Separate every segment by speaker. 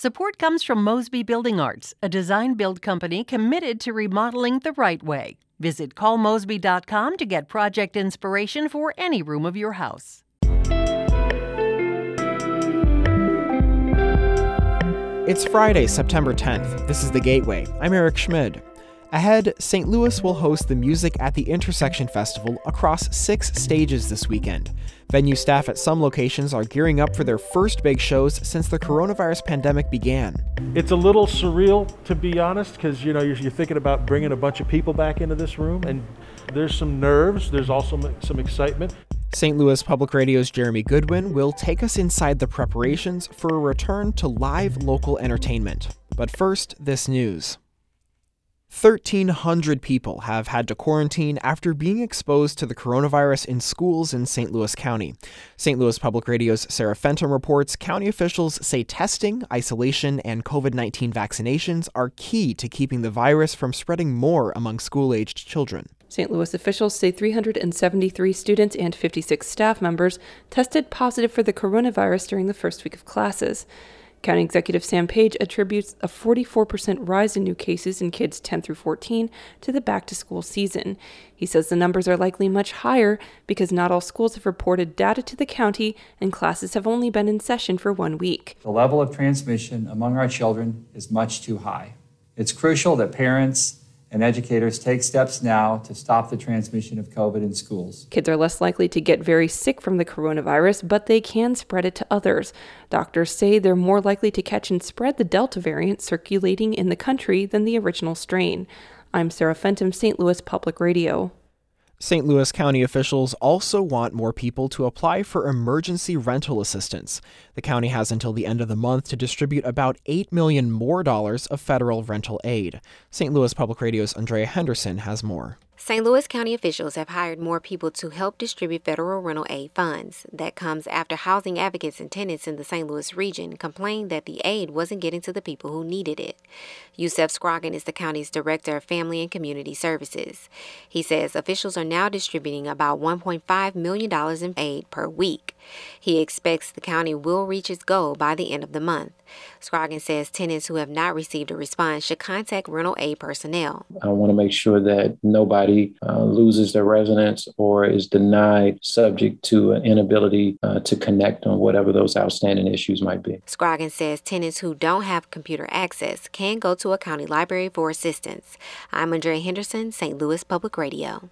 Speaker 1: Support comes from Mosby Building Arts, a design build company committed to remodeling the right way. Visit callmosby.com to get project inspiration for any room of your house.
Speaker 2: It's Friday, September 10th. This is The Gateway. I'm Eric Schmid. Ahead, St. Louis will host the Music at the Intersection Festival across six stages this weekend. Venue staff at some locations are gearing up for their first big shows since the coronavirus pandemic began.
Speaker 3: It's a little surreal, to be honest, because you know you're, you're, thinking about bringing a bunch of people back into this room, and there's some nerves. There's also some excitement.
Speaker 2: St. Louis Public Radio's Jeremy Goodwin will take us inside the preparations for a return to live local entertainment. But first, this news. 1,300 people have had to quarantine after being exposed to the coronavirus in schools in St. Louis County. St. Louis Public Radio's Sarah Fentem reports county officials say testing, isolation, and COVID 19 vaccinations are key to keeping the virus from spreading more among school aged children.
Speaker 4: St. Louis officials say 373 students and 56 staff members tested positive for the coronavirus during the first week of classes. County Executive Sam Page attributes a 44% rise in new cases in kids 10 through 14 to the back to school season. He says the numbers are likely much higher because not all schools have reported data to the county and classes have only been in session for one week.
Speaker 5: The level of transmission among our children is much too high. It's crucial that parents and educators take steps now to stop the transmission of COVID in schools.
Speaker 4: Kids are less likely to get very sick from the coronavirus, but they can spread it to others. Doctors say they're more likely to catch and spread the Delta variant circulating in the country than the original strain. I'm Sarah Fentem, St. Louis Public Radio.
Speaker 2: St. Louis County officials also want more people to apply for emergency rental assistance. The county has until the end of the month to distribute about 8 million more dollars of federal rental aid. St. Louis Public Radio's Andrea Henderson has more.
Speaker 6: St. Louis County officials have hired more people to help distribute federal rental aid funds. That comes after housing advocates and tenants in the St. Louis region complained that the aid wasn't getting to the people who needed it. Yusef Scoggin is the county's director of family and community services. He says officials are now distributing about $1.5 million in aid per week. He expects the county will reach its goal by the end of the month. Scoggin says tenants who have not received a response should contact rental aid personnel.
Speaker 7: I want to make sure that nobody uh, loses their residence or is denied subject to an inability uh, to connect on whatever those outstanding issues might be.
Speaker 6: Scoggin says tenants who don't have computer access can go to a county library for assistance. I'm Andrea Henderson, St. Louis Public Radio.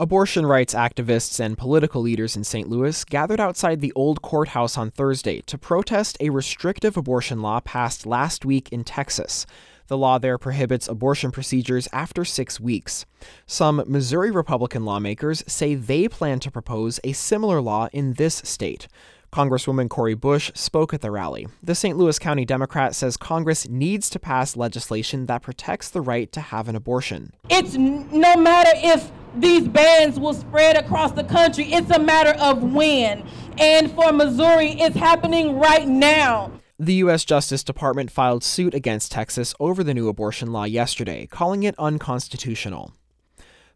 Speaker 2: Abortion rights activists and political leaders in St. Louis gathered outside the old courthouse on Thursday to protest a restrictive abortion law passed last week in Texas. The law there prohibits abortion procedures after six weeks. Some Missouri Republican lawmakers say they plan to propose a similar law in this state. Congresswoman Cori Bush spoke at the rally. The St. Louis County Democrat says Congress needs to pass legislation that protects the right to have an abortion.
Speaker 8: It's no matter if these bans will spread across the country. It's a matter of when. And for Missouri, it's happening right now.
Speaker 2: The U.S. Justice Department filed suit against Texas over the new abortion law yesterday, calling it unconstitutional.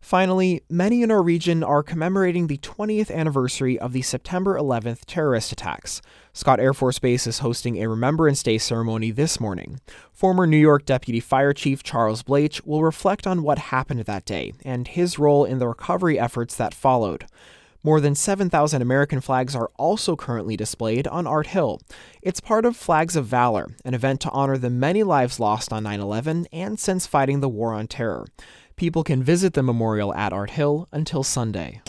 Speaker 2: Finally, many in our region are commemorating the 20th anniversary of the September 11th terrorist attacks. Scott Air Force Base is hosting a Remembrance Day ceremony this morning. Former New York Deputy Fire Chief Charles Blaich will reflect on what happened that day and his role in the recovery efforts that followed. More than 7,000 American flags are also currently displayed on Art Hill. It's part of Flags of Valor, an event to honor the many lives lost on 9 11 and since fighting the War on Terror. People can visit the memorial at Art Hill until Sunday.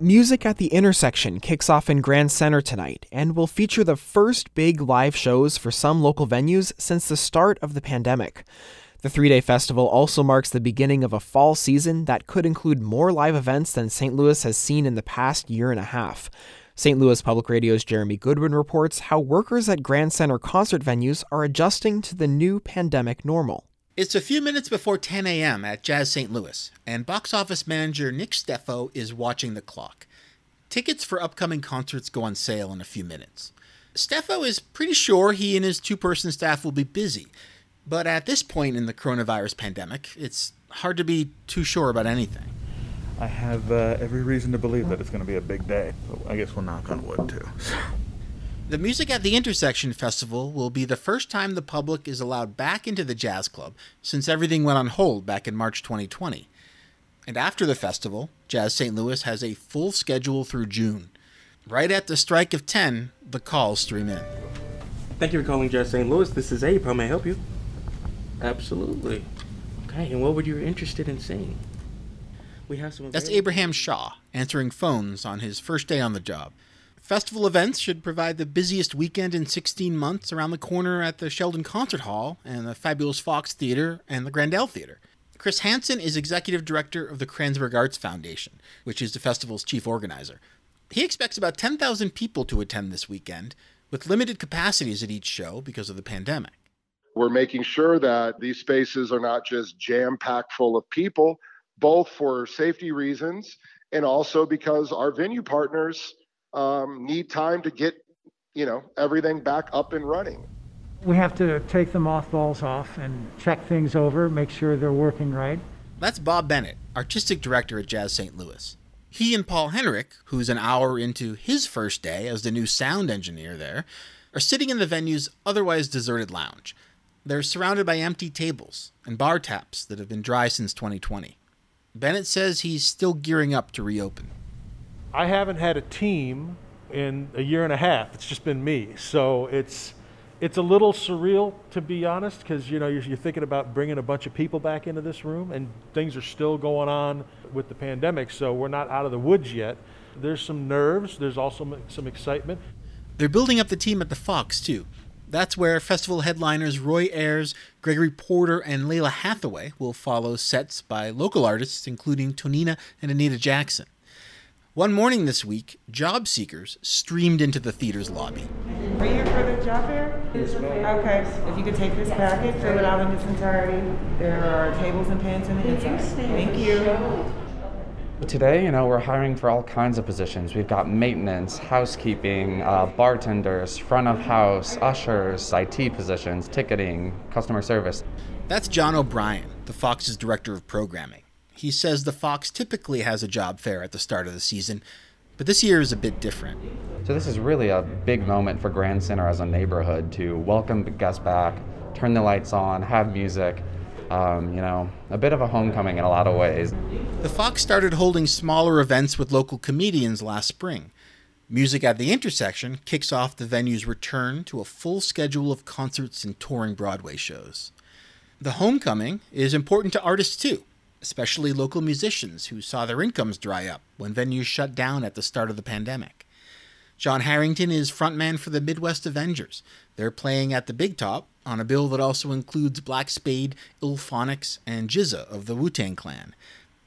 Speaker 2: Music at the Intersection kicks off in Grand Center tonight and will feature the first big live shows for some local venues since the start of the pandemic. The three day festival also marks the beginning of a fall season that could include more live events than St. Louis has seen in the past year and a half. St. Louis Public Radio's Jeremy Goodwin reports how workers at Grand Center concert venues are adjusting to the new pandemic normal.
Speaker 9: It's a few minutes before 10 a.m. at Jazz St. Louis, and box office manager Nick Steffo is watching the clock. Tickets for upcoming concerts go on sale in a few minutes. Steffo is pretty sure he and his two person staff will be busy, but at this point in the coronavirus pandemic, it's hard to be too sure about anything.
Speaker 10: I have uh, every reason to believe that it's going to be a big day. But I guess we'll knock on wood too.
Speaker 9: The Music at the Intersection Festival will be the first time the public is allowed back into the jazz club since everything went on hold back in March 2020. And after the festival, Jazz St. Louis has a full schedule through June. Right at the strike of 10, the calls stream in.
Speaker 11: Thank you for calling Jazz St. Louis. This is Abe. How may I help you? Absolutely. Okay, and what were you be interested in seeing? We have some.
Speaker 9: That's Abraham Shaw answering phones on his first day on the job. Festival events should provide the busiest weekend in 16 months around the corner at the Sheldon Concert Hall and the fabulous Fox Theater and the Grandel Theater. Chris Hansen is executive director of the Kranzberg Arts Foundation, which is the festival's chief organizer. He expects about 10,000 people to attend this weekend, with limited capacities at each show because of the pandemic.
Speaker 12: We're making sure that these spaces are not just jam packed full of people, both for safety reasons and also because our venue partners um, need time to get, you know, everything back up and running.
Speaker 13: We have to take the mothballs off and check things over, make sure they're working right.
Speaker 9: That's Bob Bennett, artistic director at Jazz St. Louis. He and Paul Henrik, who's an hour into his first day as the new sound engineer there, are sitting in the venue's otherwise deserted lounge. They're surrounded by empty tables and bar taps that have been dry since 2020. Bennett says he's still gearing up to reopen.
Speaker 3: I haven't had a team in a year and a half. It's just been me. So it's it's a little surreal to be honest because you know you're, you're, thinking about bringing a bunch of people back into this room and things are still going on with the pandemic so we're not out of the woods yet there's some nerves there's also some excitement
Speaker 9: they're building up the team at the fox too that's where festival headliners Roy Ayers, Gregory Porter, and Lalah Hathaway will follow sets by local artists, including Tonina and Anita Jackson. One morning this week, job seekers streamed into the theater's lobby.
Speaker 14: Are you here for the job fair? Yes. Okay, if you could take this packet, fill it out in its entirety. There are tables and pens in the inside. Thank you.
Speaker 15: Today, you know, we're hiring for all kinds of positions. We've got maintenance, housekeeping, uh, bartenders, front of house, ushers, IT positions, ticketing, customer service.
Speaker 9: That's John O'Brien, the Fox's director of programming. He says the Fox typically has a job fair at the start of the season, but this year is a bit different.
Speaker 15: So, this is really a big moment for Grand Center as a neighborhood to welcome guests back, turn the lights on, have music, um, you know, a bit of a homecoming in a lot of ways.
Speaker 9: The Fox started holding smaller events with local comedians last spring. Music at the Intersection kicks off the venue's return to a full schedule of concerts and touring Broadway shows. The homecoming is important to artists too, especially local musicians who saw their incomes dry up when venues shut down at the start of the pandemic. John Harrington is frontman for the Midwest Avengers. They're playing at the Big Top on a bill that also includes Black Spade, Illphonics, and GZA of the Wu Tang Clan.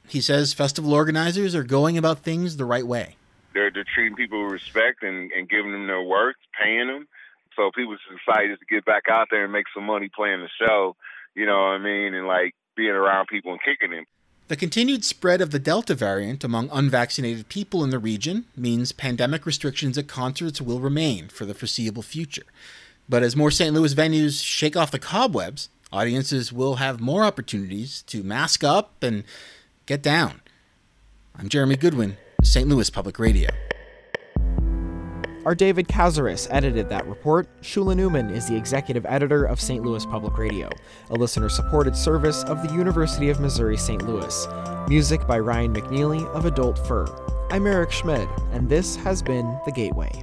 Speaker 9: He says festival organizers are going about things the right way.
Speaker 16: They're, they're treating people with respect and, and giving them their worth, paying them. So people just to get back out there and make some money playing the show, you know what I mean, and like being around people and kicking them.
Speaker 9: The continued spread of the Delta variant among unvaccinated people in the region means pandemic restrictions at concerts will remain for the foreseeable future. But as more St. Louis venues shake off the cobwebs, audiences will have more opportunities to mask up and get down. I'm Jeremy Goodwin, St. Louis Public Radio.
Speaker 2: Our David Cazares edited that report. Shula Neuman is the executive editor of St. Louis Public Radio, a listener supported service of the University of Missouri St. Louis. Music by Ryan McNeely of Adult Fur. I'm Eric Schmid, and this has been The Gateway.